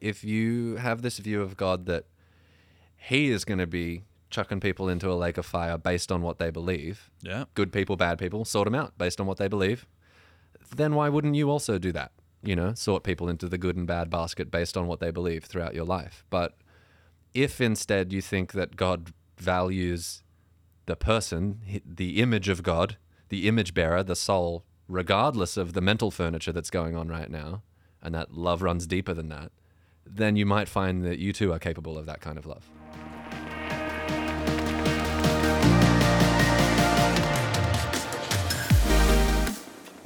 If you have this view of God that He is going to be chucking people into a lake of fire based on what they believe, Yeah. good people, bad people, sort them out based on what they believe, then why wouldn't you also do that? You know, sort people into the good and bad basket based on what they believe throughout your life. But if instead you think that God values the person, the image of God, the image bearer, the soul, regardless of the mental furniture that's going on right now, and that love runs deeper than that, then you might find that you too are capable of that kind of love.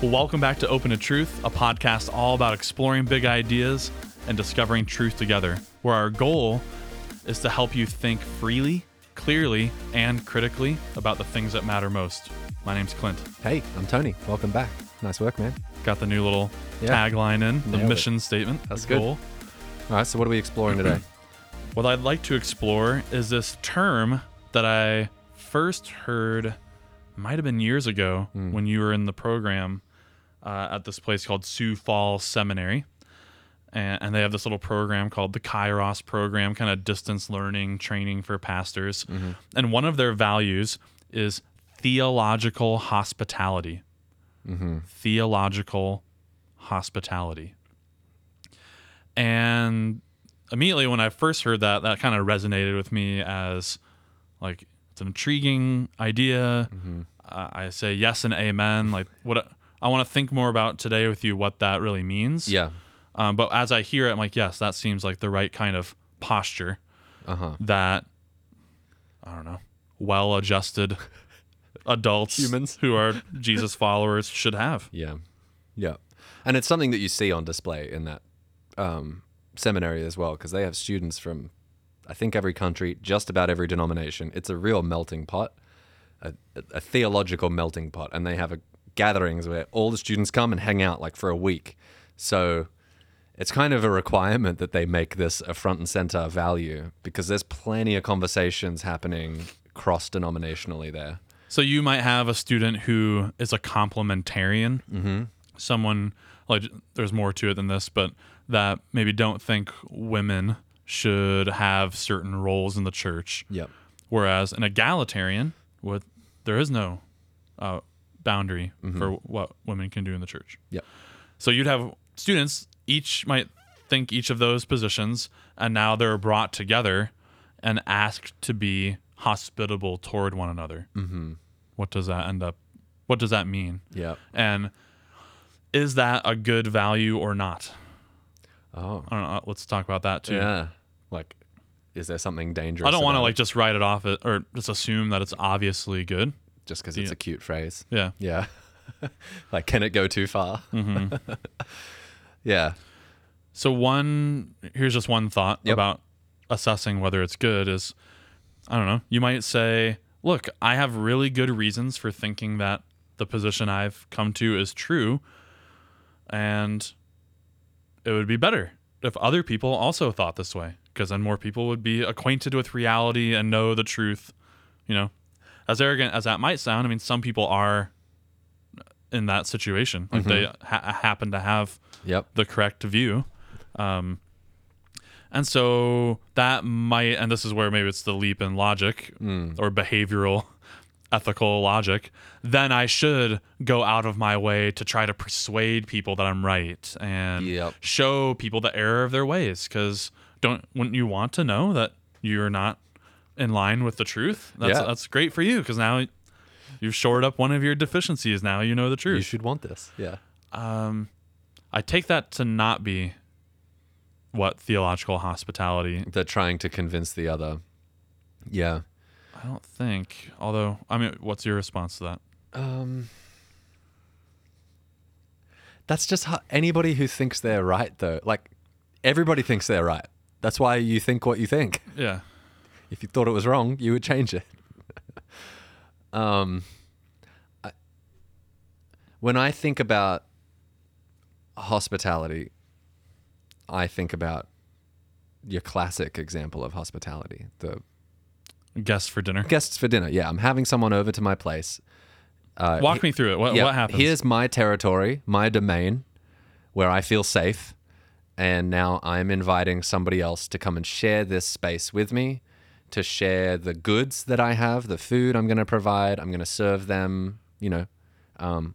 Well, welcome back to Open to Truth, a podcast all about exploring big ideas and discovering truth together, where our goal is to help you think freely, clearly, and critically about the things that matter most. My name's Clint. Hey, I'm Tony. Welcome back. Nice work, man. Got the new little Yeah. tagline in, the Nailed it. mission statement. That's good. goal. All right, so what are we exploring today? What I'd like to explore is this term that I first heard, might have been years ago Hmm. when you were in the program uh, at this place called Sioux Falls Seminary. And, and they have this little program called the Kairos program, kind of distance learning training for pastors. Mm-hmm. And one of their values is theological hospitality. Mm-hmm. Theological hospitality. And immediately when I first heard that, that kind of resonated with me as like it's an intriguing idea. Mm-hmm. Uh, I say yes and amen. Like what I want to think more about today with you, what that really means. Yeah. Um, but as I hear it, I'm like, yes, that seems like the right kind of posture Uh huh. that I don't know, well-adjusted adults Humans. who are Jesus followers should have. Yeah. Yeah. And it's something that you see on display in that um, seminary as well, because they have students from, I think, every country, just about every denomination. It's a real melting pot, a, a, theological melting pot. And they have a, gatherings where all the students come and hang out like for a week. So it's kind of a requirement that they make this a front and center value because there's plenty of conversations happening cross denominationally there. So you might have a student who is a complementarian, Mm-hmm. someone like there's more to it than this, but that maybe don't think women should have certain roles in the church. Yep. Whereas an egalitarian, with there is no uh, boundary for what women can do in the church. Yep. So you'd have students each might think each of those positions, and now they're brought together and asked to be hospitable toward one another. Mm-hmm. What does that end up? What does that mean? Yep. And is that a good value or not? Oh. I don't know. Let's talk about that too. Yeah. Like, is there something dangerous? I don't want to like just write it off it, or just assume that it's obviously good. just because it's yeah. a cute phrase. Yeah. Yeah. like, can it go too far? Mm-hmm. yeah. So one here's just one thought Yep. about assessing whether it's good is I don't know. You might say, "Look, I have really good reasons for thinking that the position I've come to is true and it would be better if other people also thought this way because then more people would be acquainted with reality and know the truth, you know. As arrogant as that might sound, I mean some people are in that situation. Like they ha- happen to have Yep. the correct view. Um, and so that might, and this is where maybe it's the leap in logic or behavioral ethical logic, then I should go out of my way to try to persuade people that I'm right and Yep. show people the error of their ways. Because don't wouldn't you want to know that you're not in line with the truth? That's Yeah. that's great for you because now you've shored up one of your deficiencies. Now you know the truth. You should want this. Yeah. Um, I take that to not be what theological hospitality. They're trying to convince the other. Yeah. I don't think. Although, I mean, what's your response to that? Um, that's just how anybody who thinks they're right, though. Like, everybody thinks they're right. That's why you think what you think. Yeah. If you thought it was wrong, you would change it. um, I, when I think about hospitality, I think about your classic example of hospitality the Guests for dinner. guests for dinner. Yeah, I'm having someone over to my place. Uh, Walk me through it. What, yeah, what happens? Here's my territory, my domain, where I feel safe, and now I'm inviting somebody else to come and share this space with me, to share the goods that I have, the food I'm going to provide. I'm going to serve them, you know, um,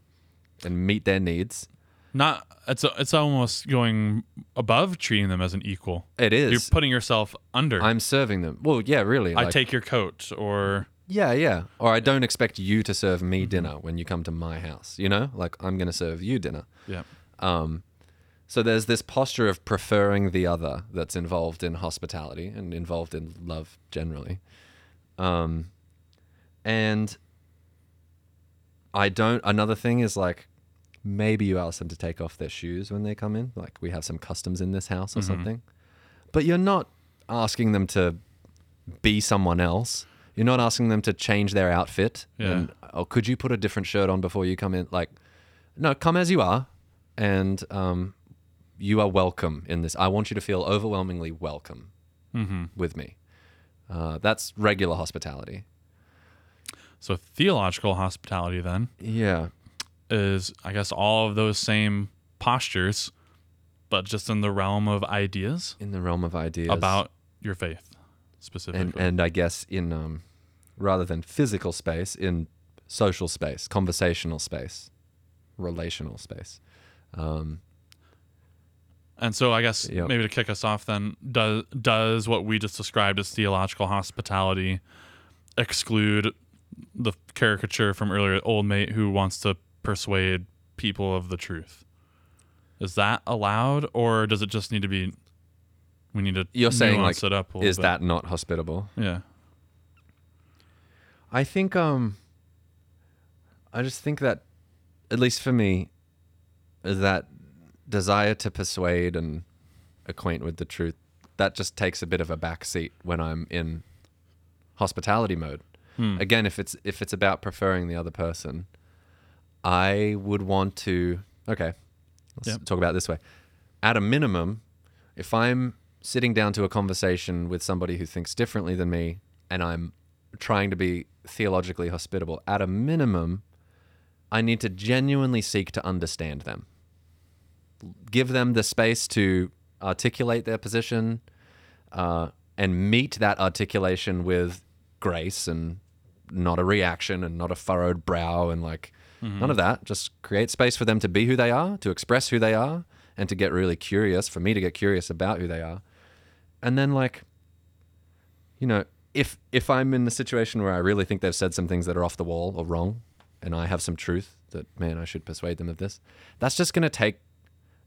and meet their needs. Not it's it's almost going above treating them as an equal. It is. You're putting yourself under. I'm serving them. Well, yeah, really. I like- take your coat or Yeah, yeah. Or I don't expect you to serve me dinner when you come to my house. You know, like I'm going to serve you dinner. yeah. Um, so there's this posture of preferring the other that's involved in hospitality and involved in love generally. Um, and I don't. Another thing is like maybe you ask them to take off their shoes when they come in. Like we have some customs in this house or something. But you're not asking them to be someone else. You're not asking them to change their outfit. Yeah. And oh, could you put a different shirt on before you come in? Like, no, come as you are, and um, you are welcome in this. I want you to feel overwhelmingly welcome Mm-hmm. with me. Uh, that's regular hospitality. So theological hospitality then Yeah. Is I guess all of those same postures, but just in the realm of ideas In the realm of ideas about your faith and specifically. and I guess in um, rather than physical space, in social space, conversational space, relational space. Um, And so I guess Yep. maybe to kick us off then, does does what we just described as theological hospitality exclude the caricature from earlier, old mate who wants to persuade people of the truth? Is that allowed, or does it just need to be? We need to You're saying, like, it up. Is bit. that not hospitable? yeah? I think um I just think that at least for me that desire to persuade and acquaint with the truth that just takes a bit of a back seat when I'm in hospitality mode. Hmm. Again, if it's if it's about preferring the other person, I would want to okay, let's Yep. talk about it this way. At a minimum, if I'm sitting down to a conversation with somebody who thinks differently than me and I'm trying to be theologically hospitable, at a minimum, I need to genuinely seek to understand them. Give them the space to articulate their position uh, and meet that articulation with grace and not a reaction and not a furrowed brow and like none of that. Just create space for them to be who they are, to express who they are, and to get really curious, for me to get curious about who they are. And then like you know, if if I'm in the situation where I really think they've said some things that are off the wall or wrong, and I have some truth that man, I should persuade them of this, that's just going to take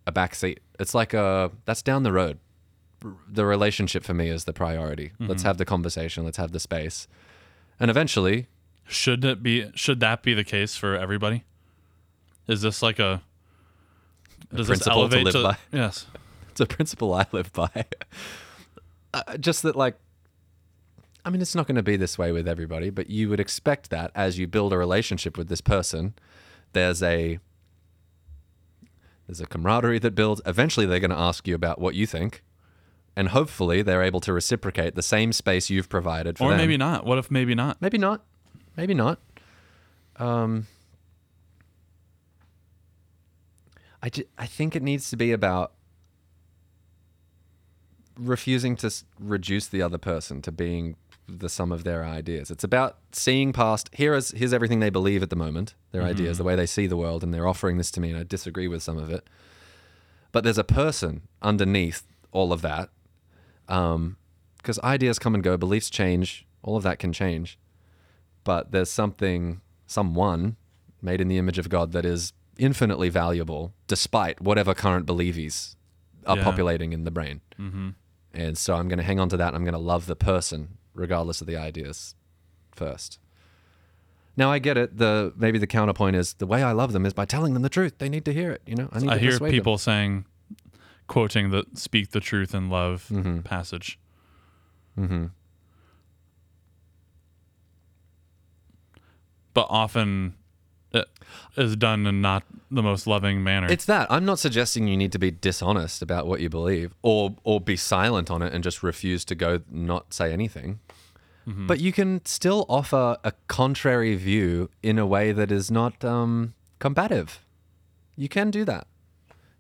a back seat. It's like a that's down the road. The relationship for me is the priority. Let's mm-hmm. have the conversation. Let's have the space, and eventually, Should it be? Should that be the case for everybody? Is this like a? Does this principle to elevate live by. Yes. it's a principle I live by. uh, just that, like, I mean, it's not going to be this way with everybody, but you would expect that as you build a relationship with this person, there's a there's a camaraderie that builds. Eventually, they're going to ask you about what you think, and hopefully, they're able to reciprocate the same space you've provided for Or them. Or maybe not. What if maybe not? Maybe not. Maybe not. Um, I, ju- I think it needs to be about refusing to s- reduce the other person to being the sum of their ideas. It's about seeing past here is here's everything they believe at the moment, their ideas, the way they see the world, and they're offering this to me, and I disagree with some of it. But there's a person underneath all of that, because ideas come and go, beliefs change, all of that can change but there's something, someone made in the image of God that is infinitely valuable despite whatever current beliefs are Yeah. populating in the brain. Mm-hmm. And so I'm going to hang on to that. And I'm going to love the person regardless of the ideas first. Now I get it. The maybe the counterpoint is the way I love them is by telling them the truth. They need to hear it. You know, I need I to hear people saying, quoting the "Speak the truth in love" Mhm. passage. Them. But often it is done in not the most loving manner. It's that. I'm not suggesting you need to be dishonest about what you believe or or be silent on it and just refuse to go not say anything. But you can still offer a contrary view in a way that is not um, combative. You can do that.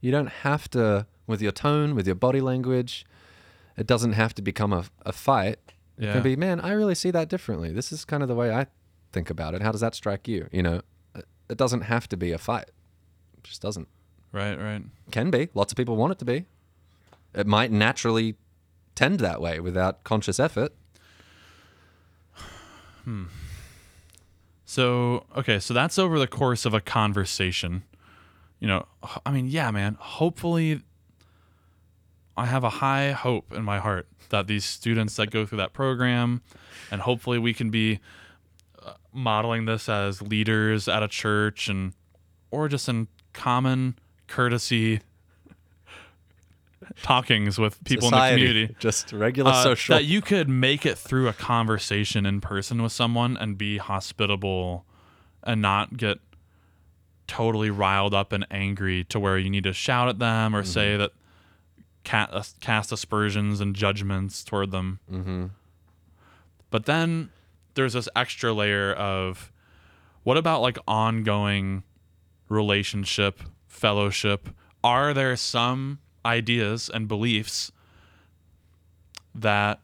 You don't have to with your tone, with your body language. It doesn't have to become a, a fight. It Yeah. can be, man, I really see that differently. This is kind of the way I think about it. How does that strike you? You know, it- doesn't have to be a fight. It just doesn't. Right, right. Can be. Lots of people want it to be. It might naturally tend that way without conscious effort. Hmm. So, okay, so that's over the course of a conversation. You know, I mean, yeah, man, hopefully I have a high hope in my heart that these students that go through that program and hopefully we can be modeling this as leaders at a church and or just in common courtesy talkings with people Society, in the community Just regular uh, social. that you could make it through a conversation in person with someone and be hospitable and not get totally riled up and angry to where you need to shout at them or say that uh, cast aspersions and judgments toward them. mm-hmm. But then there's this extra layer of what about like ongoing relationship, fellowship? Are there some ideas and beliefs that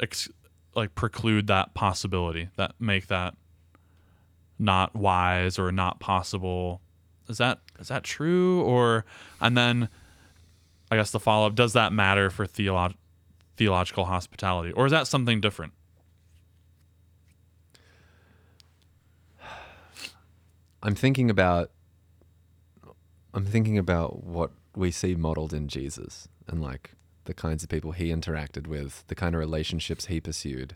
ex- like preclude that possibility that make that not wise or not possible? Is that is that true or and then I guess the follow up does that matter for theolo- theological hospitality or is that something different? I'm thinking about I'm thinking about what we see modeled in Jesus and like the kinds of people he interacted with, the kind of relationships he pursued.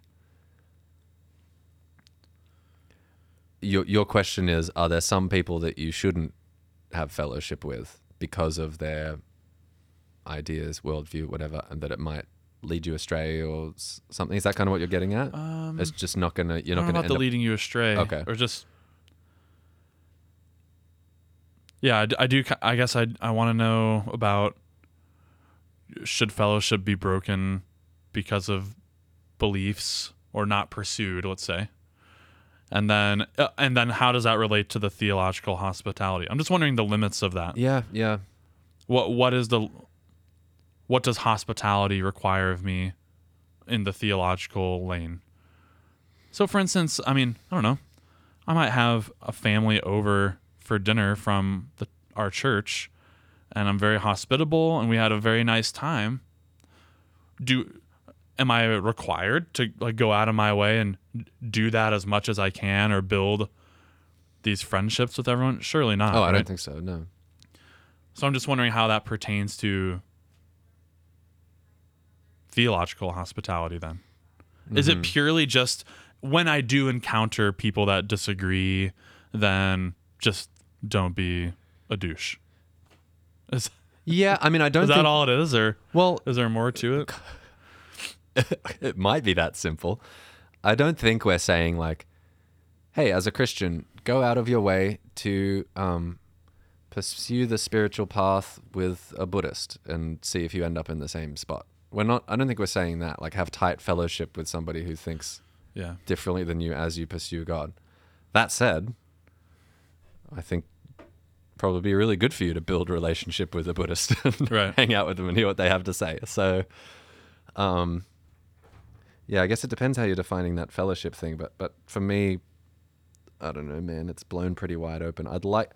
Your your question is are there some people that you shouldn't have fellowship with because of their ideas, worldview, whatever, and that it might lead you astray or something? Is that kind of what you're getting at? Um, it's just not gonna you're not gonna about end the up leading you astray. Okay. Or just. Yeah, I I, do. I guess I I want to know about should fellowship be broken because of beliefs or not pursued. Let's say, and then uh, and then how does that relate to the theological hospitality? I'm just wondering the limits of that. Yeah, yeah. What what is the what does hospitality require of me in the theological lane? So for instance, I mean, I don't know. I might have a family over for dinner from the, our church and I'm very hospitable and we had a very nice time. Do am I required to like go out of my way and do that as much as I can or build these friendships with everyone? Surely not. Oh, I right? don't think so. No. So I'm just wondering how that pertains to theological hospitality then. Is Mm-hmm. it purely just when I do encounter people that disagree, then just don't be a douche? Is, Yeah, I mean, I don't is that all it is, or well, is there more to it? it might be that simple. I don't think we're saying like, "Hey, as a Christian, go out of your way to um, pursue the spiritual path with a Buddhist and see if you end up in the same spot." We're not. I don't think we're saying that. Like, have tight fellowship with somebody who thinks Yeah. differently than you as you pursue God. That said, I think probably be really good for you to build a relationship with a Buddhist and Right. hang out with them and hear what they have to say. So, um, yeah, I guess it depends how you're defining that fellowship thing. But but for me, I don't know, man. It's blown pretty wide open. I'd like,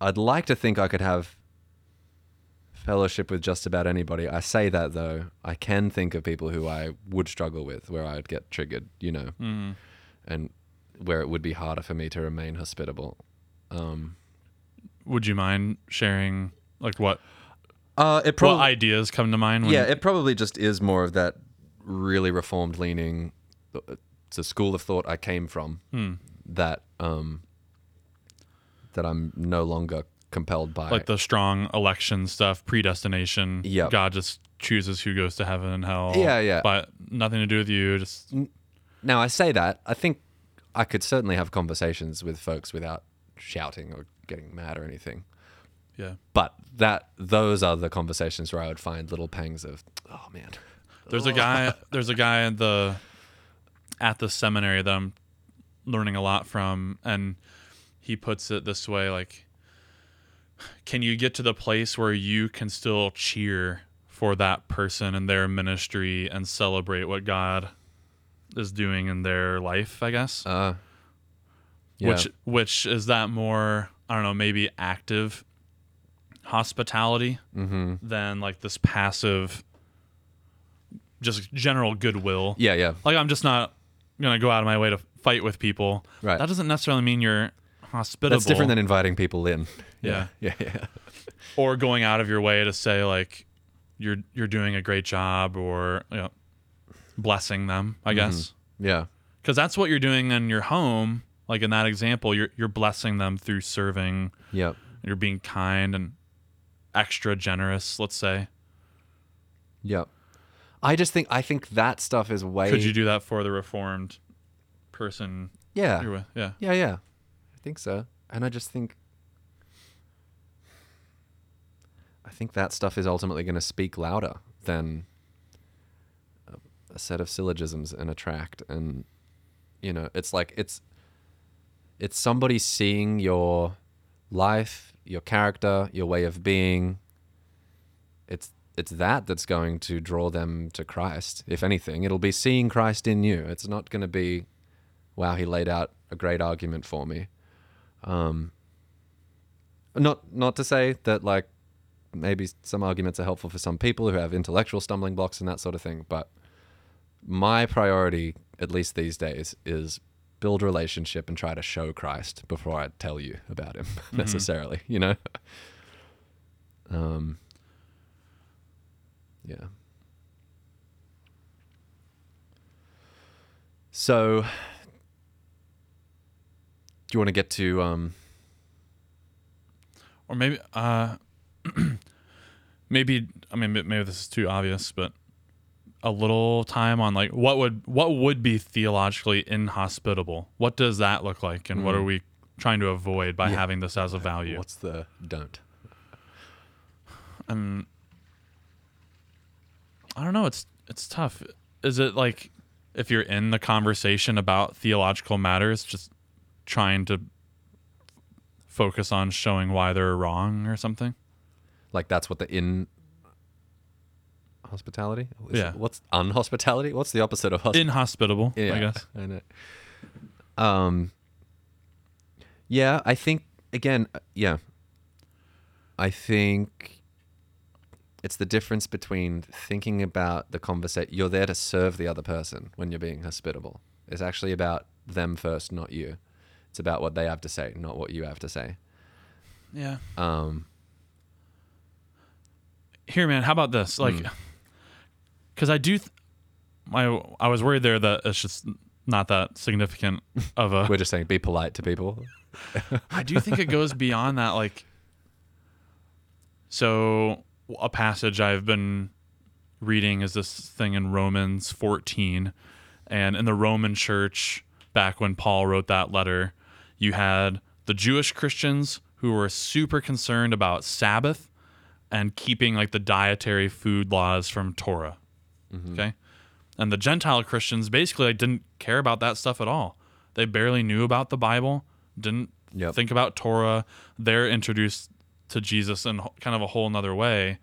I'd like to think I could have fellowship with just about anybody. I say that though. I can think of people who I would struggle with, where I'd get triggered. You know Mm. and where it would be harder for me to remain hospitable. Um, Would you mind sharing like what uh, it what ideas come to mind? When, yeah, it probably just is more of that really reformed leaning. It's a school of thought I came from Hmm. that um, that I'm no longer compelled by. like the strong election stuff, predestination. Yeah, God just chooses who goes to heaven and hell. Yeah, yeah. But nothing to do with you. Just now I say that I think I could certainly have conversations with folks without shouting or getting mad or anything. yeah. But that those are the conversations where I would find little pangs of, oh man, There's a guy. There's a guy at the at the seminary that I'm learning a lot from, and he puts it this way: like can you get to the place where you can still cheer for that person and their ministry and celebrate what God is doing in their life, I guess? Uh, yeah. Which which is that more I don't know, maybe active hospitality mm-hmm. than like this passive just general goodwill. Yeah, yeah. Like I'm just not gonna go out of my way to fight with people. Right. That doesn't necessarily mean you're hospitable. That's different than inviting people in. Yeah. Yeah, yeah. or going out of your way to say like you're you're doing a great job or you know blessing them, I guess. Yeah. Cuz that's what you're doing in your home. Like in that example, you're you're blessing them through serving. Yep. You're being kind and extra generous, let's say. Yep. I just think I think that stuff is way Could you do that for the reformed person Yeah. you're with? Yeah. Yeah, yeah. I think so. And I just think I think that stuff is ultimately going to speak louder than a, a set of syllogisms and a tract and you know, it's like it's it's somebody seeing your life, your character, your way of being. It's it's that that's going to draw them to Christ. If anything, it'll be seeing Christ in you. It's not going to be wow, he laid out a great argument for me. Um, not not to say that like maybe some arguments are helpful for some people who have intellectual stumbling blocks and that sort of thing, but my priority, at least these days, is build relationship and try to show Christ before I tell you about him necessarily, you know? um, yeah. So, do you want to get to um, Or maybe uh maybe I mean maybe this is too obvious, but a little time on like what would what would be theologically inhospitable? What does that look like and what are hmm. we trying to avoid by Yeah. having this as a value? what's the don't? And I don't know, it's it's tough. Is it like if you're in the conversation about theological matters, just trying to focus on showing why they're wrong or something? Like that's what the in hospitality? Is Yeah. it- what's unhospitality? What's the opposite of hospitality? Inhospitable, I guess. I know. Um. Yeah, I think again. uh, Yeah. I think it's the difference between thinking about the conversation. You're there to serve the other person when you're being hospitable. It's actually about them first, not you. It's about what they have to say, not what you have to say. Yeah. Um. Here, man, how about this? Like, Hmm. Because I do, th- my I was worried there that it's just not that significant of a. We're just saying, be polite to people. I do think it goes beyond that. Like, so a passage I've been reading is this thing in Romans 14. And in the Roman church, back when Paul wrote that letter, you had the Jewish Christians who were super concerned about Sabbath and keeping like the dietary food laws from Torah. Mm-hmm. Okay. And the Gentile Christians basically like, didn't care about that stuff at all. They barely knew about the Bible, didn't Yep. think about Torah. They're introduced to Jesus in kind of a whole nother way.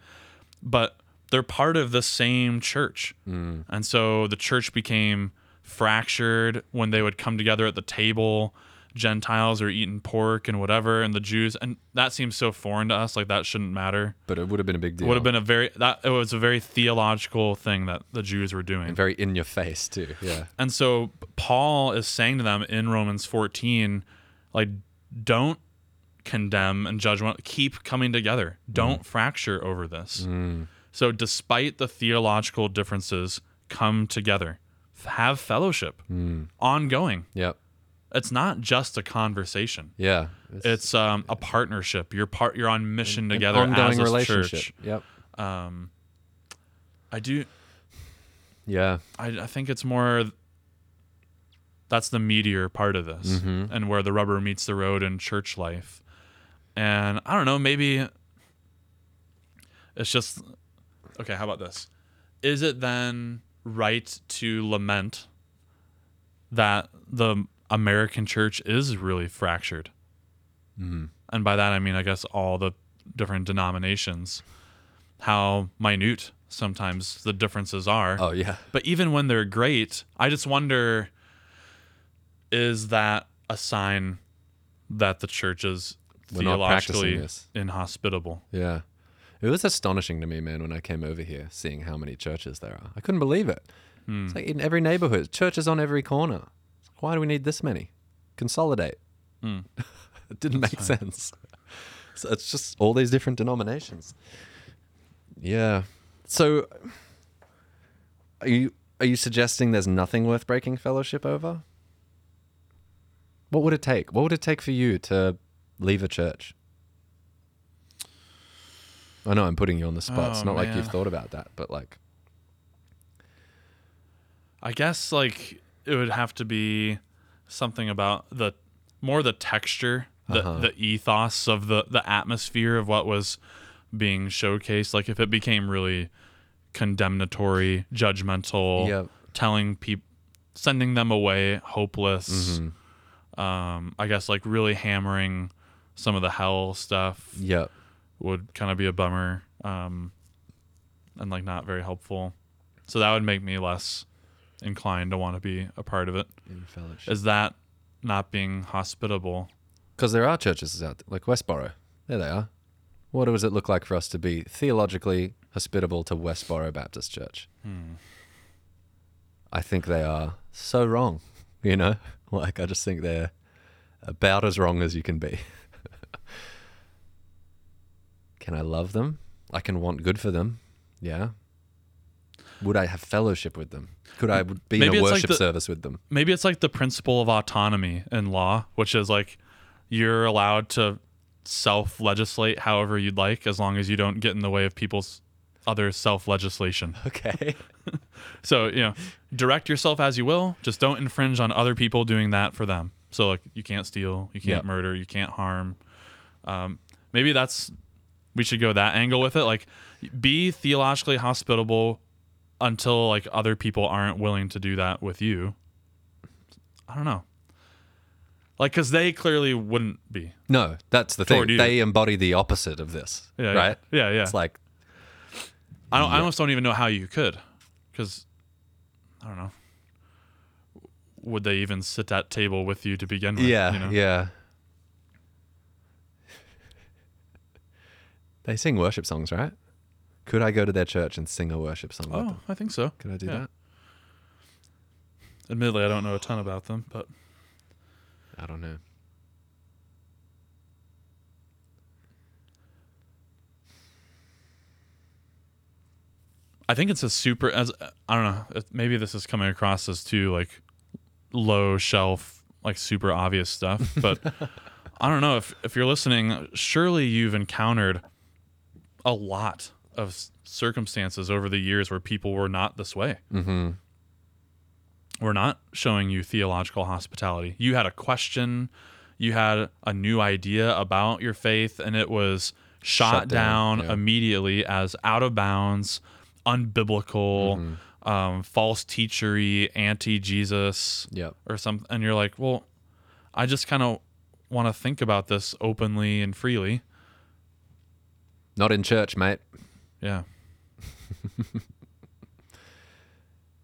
But they're part of the same church. Mm. And so the church became fractured when they would come together at the table. Gentiles are eating pork and whatever, and the Jews, and that seems so foreign to us. Like that shouldn't matter. But it would have been a big deal. Would have been a very that it was a very theological thing that the Jews were doing. and very in your face too. Yeah. And so Paul is saying to them in Romans 14, like, don't condemn and judge one. Keep coming together. Don't mm. fracture over this. Mm. So, despite the theological differences, come together. Have fellowship, mm. ongoing. Yep. It's not just a conversation. Yeah. It's um, a partnership. You're part. You're on mission an together ongoing as a relationship. church. Yep. Um, I do. Yeah. I, I think it's more that's the meteor part of this Mm-hmm. and where the rubber meets the road in church life and i don't know maybe it's just okay how about this is it then right to lament that the american church is really fractured Mm-hmm. and by that i mean i guess all the different denominations, how minute sometimes the differences are. Oh yeah. But even when they're great, I just wonder is that a sign that the church is We're theologically inhospitable? Yeah. It was astonishing to me, man, when I came over here, seeing how many churches there are. I couldn't believe it. It's like in every neighborhood, churches on every corner. It's Why do we need this many? Consolidate. it hmm. didn't make sense. So it's just all these different denominations. Yeah. So are you are you suggesting there's nothing worth breaking fellowship over? What would it take? What would it take for you to leave a church? I know I'm putting you on the spot. it's Oh, not like you've thought about that, but like I guess like it would have to be something about the more the texture, the Uh-huh. the ethos of the the atmosphere of what was being showcased. Like if it became really condemnatory, judgmental, Yep. telling people, sending them away hopeless. Mm-hmm. Um, I guess like really hammering some of the hell stuff Yep. would kind of be a bummer um, and like not very helpful. So that would make me less inclined to want to be a part of it. In fellowship. Is that not being hospitable? Because there are churches out there, like Westboro. There they are. What does it look like for us to be theologically hospitable to Westboro Baptist Church? Hmm. I think they are so wrong, you know? Like, I just think they're about as wrong as you can be. can I love them? I can want good for them. Yeah. Would I have fellowship with them? Could I be Maybe in a it's like worship the- service with them? Maybe it's like the principle of autonomy in law, which is like you're allowed to self legislate however you'd like as long as you don't get in the way of people's other self legislation. Okay. So, you know, direct yourself as you will, just don't infringe on other people doing that for them. So, like, you can't steal, you can't Yep. murder, you can't harm. Um, maybe that's, we should go that angle with it. Like, be theologically hospitable until, like, other people aren't willing to do that with you. I don't know. Like, because they clearly wouldn't be. No, that's the thing. You. They embody the opposite of this, Yeah, right? Yeah, yeah. It's like, I don't. I almost don't even know how you could, because I don't know. Would they even sit at table with you to begin with? yeah, you know? yeah. They sing worship songs, right? Could I go to their church and sing a worship song with Oh, them? I think so. Could I do yeah. that? Admittedly, I don't know a ton about them, but I don't know. I think it's a super. As I don't know, it- maybe this is coming across as too like low shelf, like super obvious stuff. But I don't know if if you're listening, surely you've encountered a lot of circumstances over the years where people were not this way. Mm-hmm. We're not showing you theological hospitality. You had a question, you had a new idea about your faith, and it was shot, Shut down, down, yeah. immediately as out of bounds, unbiblical, Mm-hmm. um, false teachery, anti Jesus, Yep. or something. And you're like, well, I just kind of want to think about this openly and freely. Not in church, mate. Yeah.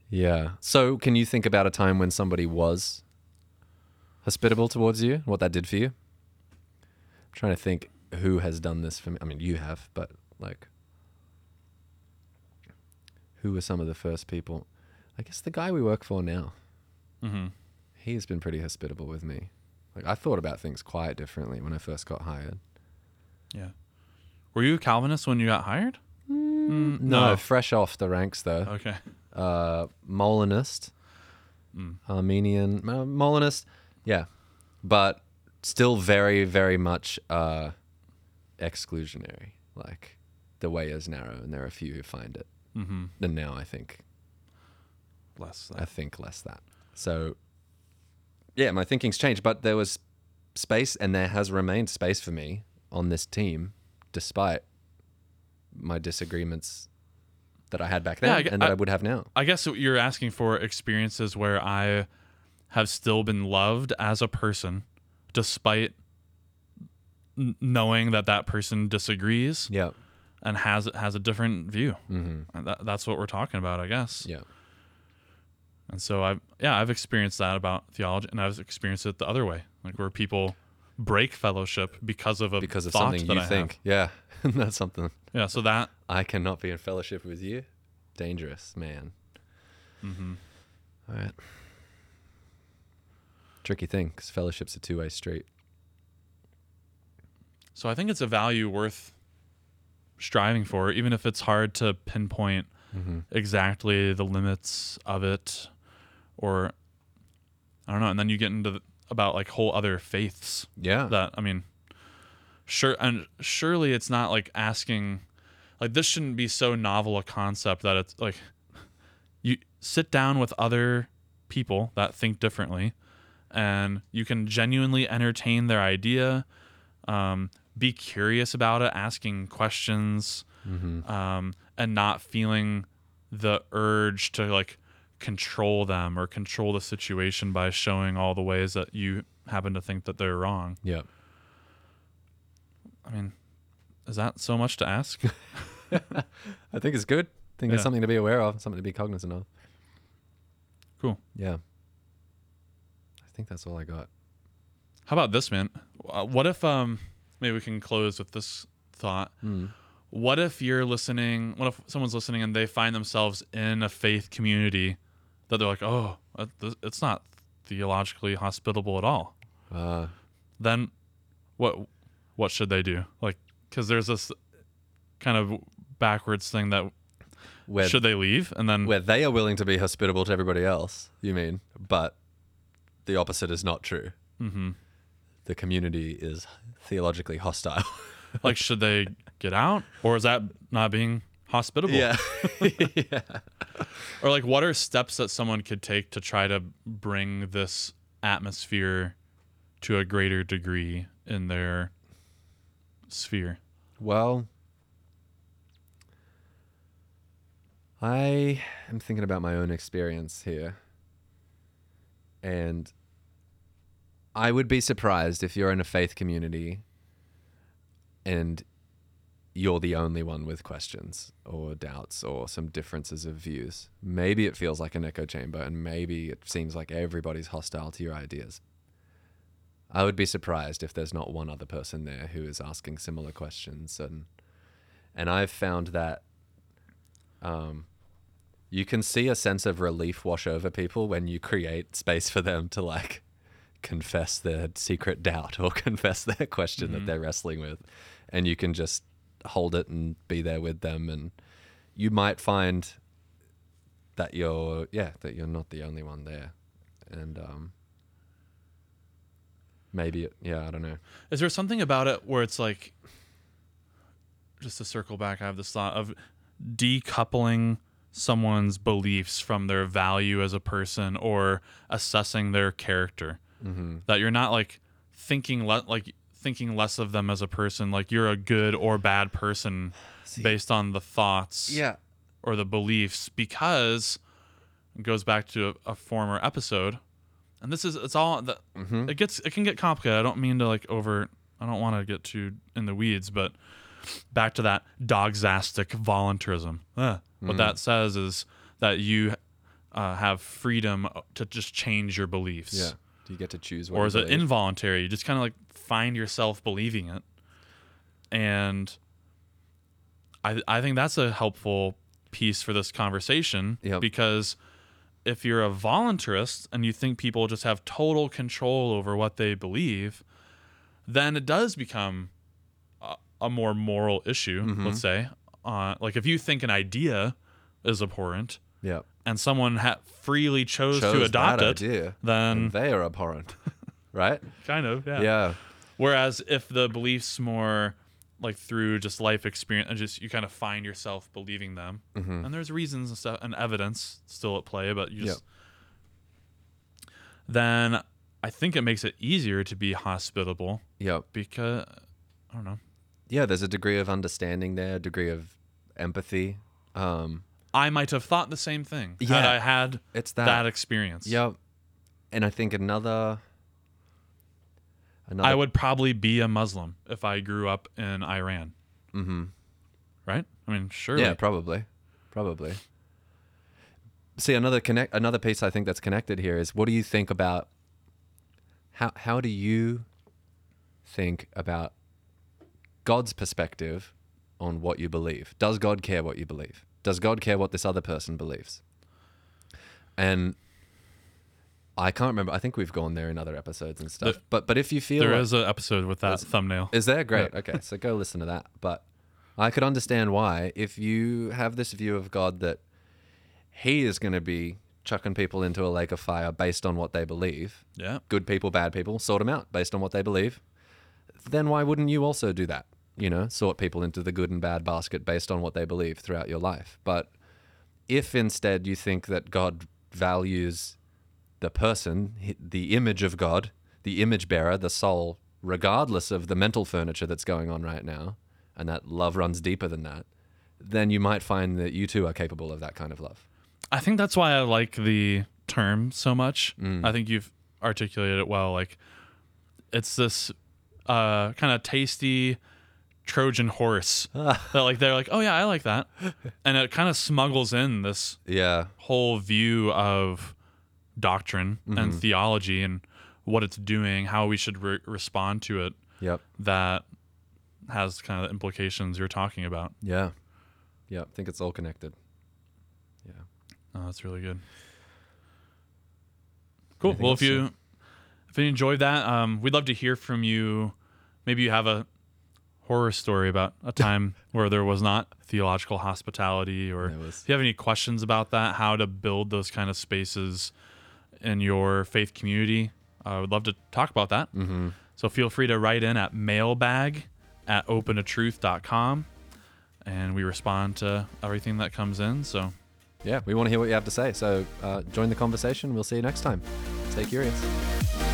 Yeah. So, can you think about a time when somebody was hospitable towards you? And what that did for you? I'm trying to think who has done this for me. I mean, you have, but like, who were some of the first people? I guess the guy we work for now. hmm He's been pretty hospitable with me. Like, I thought about things quite differently when I first got hired. Yeah. Were you a Calvinist when you got hired? Mm, No, fresh off the ranks though. Okay. uh, Molinist, Mm. Arminian uh, Molinist, yeah, but still very, very much uh, exclusionary. Like the way is narrow, and there are a few who find it. Mm-hmm. And now I think Less. I think less that. So yeah, my thinking's changed, but there was space, and there has remained space for me on this team, despite my disagreements that I had back then Yeah, I and that I, I- would have now. I guess you're asking for experiences where I have still been loved as a person, despite n- knowing that that person disagrees Yeah. and has has a different view. Mm-hmm. And that, that's what we're talking about, I guess. Yeah. And so I've yeah, I've experienced that about theology, and I've experienced it the other way, like where people break fellowship because of a Because of something that you I have. think. Yeah. That's something. Yeah, so that I cannot be in fellowship with you. Dangerous, man. mm-hmm. All right. Tricky thing, because fellowship's a two way street. so I think it's a value worth striving for, even if it's hard to pinpoint Mm-hmm. exactly the limits of it, or I don't know. And then you get into the, about like whole other faiths Yeah. that I mean, sure, and surely it's not like asking, like this shouldn't be so novel a concept that it's like you sit down with other people that think differently, and you can genuinely entertain their idea, um, be curious about it, asking questions, mm-hmm. um, and not feeling the urge to like control them or control the situation by showing all the ways that you happen to think that they're wrong. Yeah. I mean, is that so much to ask? I think it's good. I think Yeah. it's something to be aware of, something to be cognizant of. Cool. Yeah. I think that's all I got. How about this, man? Uh, What if um maybe we can close with this thought. Mm. What if you're listening? What if someone's listening and they find themselves in a faith community that they're like, "Oh, uh, it's not theologically hospitable at all." Uh, Then what what should they do? Like cuz there's this kind of backwards thing that where, should they leave and then where they are willing to be hospitable to everybody else, you mean? But the opposite is not true. Mhm. The community is theologically hostile. like should they get out or is that not being hospitable? yeah. Or like, what are steps that someone could take to try to bring this atmosphere to a greater degree in their sphere? Well, I am thinking about my own experience here. And I would be surprised if you're in a faith community and you're the only one with questions or doubts or some differences of views. Maybe it feels like an echo chamber and maybe it seems like everybody's hostile to your ideas. I would be surprised if there's not one other person there who is asking similar questions. And and I've found that um, you can see a sense of relief wash over people when you create space for them to like confess their secret doubt or confess their question that Mhm. they're wrestling with. And you can just hold it and be there with them. And you might find that you're yeah that you're not the only one there. And um maybe it, yeah i don't know Is there something about it where it's like, just to circle back, I have this thought of decoupling someone's beliefs from their value as a person or assessing their character. mm-hmm. That you're not like thinking le- like thinking less of them as a person, like you're a good or bad person based on the thoughts yeah or the beliefs because it goes back to a, a former episode and this is it's all the, mm-hmm. it gets it can get complicated i don't mean to like over i don't want to get too in the weeds but back to that doxastic voluntarism what Mm. that says is that you uh, have freedom to just change your beliefs yeah do you get to choose what or is it involuntary? You just kind of like find yourself believing it, and I I think that's a helpful piece for this conversation Yep. because if you're a voluntarist and you think people just have total control over what they believe, then it does become a, a more moral issue. Mhm. Let's say, uh, like if you think an idea is abhorrent yeah and someone ha- freely chose, chose to adopt that it, idea then and they are abhorrent right kind of yeah. yeah Whereas if the beliefs more like through just life experience and just you kind of find yourself believing them, mm-hmm. and there's reasons and stuff and evidence still at play, but you just then I think it makes it easier to be hospitable yep because I don't know. yeah there's a degree of understanding there a degree of empathy um I might have thought the same thing had Yeah. I had it's that, that, experience. Yep. And I think another Another, I would probably be a Muslim if I grew up in Iran. Mm-hmm. Right? I mean, sure. Yeah, probably, probably. See, another connect, another piece I think that's connected here is what do you think about how how do you think about God's perspective on what you believe? Does God care what you believe? Does God care what this other person believes? And I can't remember. I think we've gone there in other episodes and stuff. The- but but if you feel There like, is an episode with that thumbnail. is there? Great. Okay, so go listen to that. But I could understand why, if you have this view of God that He is going to be chucking people into a lake of fire based on what they believe, yeah. good people, bad people, sort them out based on what they believe, then why wouldn't you also do that? You know, sort people into the good and bad basket based on what they believe throughout your life. But if instead you think that God values the person, the image of God, the image bearer, the soul, regardless of the mental furniture that's going on right now, and that love runs deeper than that, then you might find that you too are capable of that kind of love. I think that's why I like the term so much. Mm. I think you've articulated it well. Like, it's this uh, kind of tasty Trojan horse that, like, they're like, oh yeah, I like that, and it kind of smuggles in this Yeah. whole view of doctrine Mm-hmm. and theology and what it's doing, how we should re- respond to it. Yep. That has kind of the implications you're talking about. Yeah. Yeah. I think it's all connected. Yeah. Oh, that's really good. Cool. Well, if you if you enjoyed that, um, we'd love to hear from you. Maybe you have a horror story about a time where there was not theological hospitality, or if you have any questions about that, how to build those kind of spaces in your faith community. I would love to talk about that. Mm-hmm. So feel free to write in at mailbag at openatruth.com and we respond to everything that comes in. So Yeah. We want to hear what you have to say. So uh, join the conversation. We'll see you next time. Stay curious.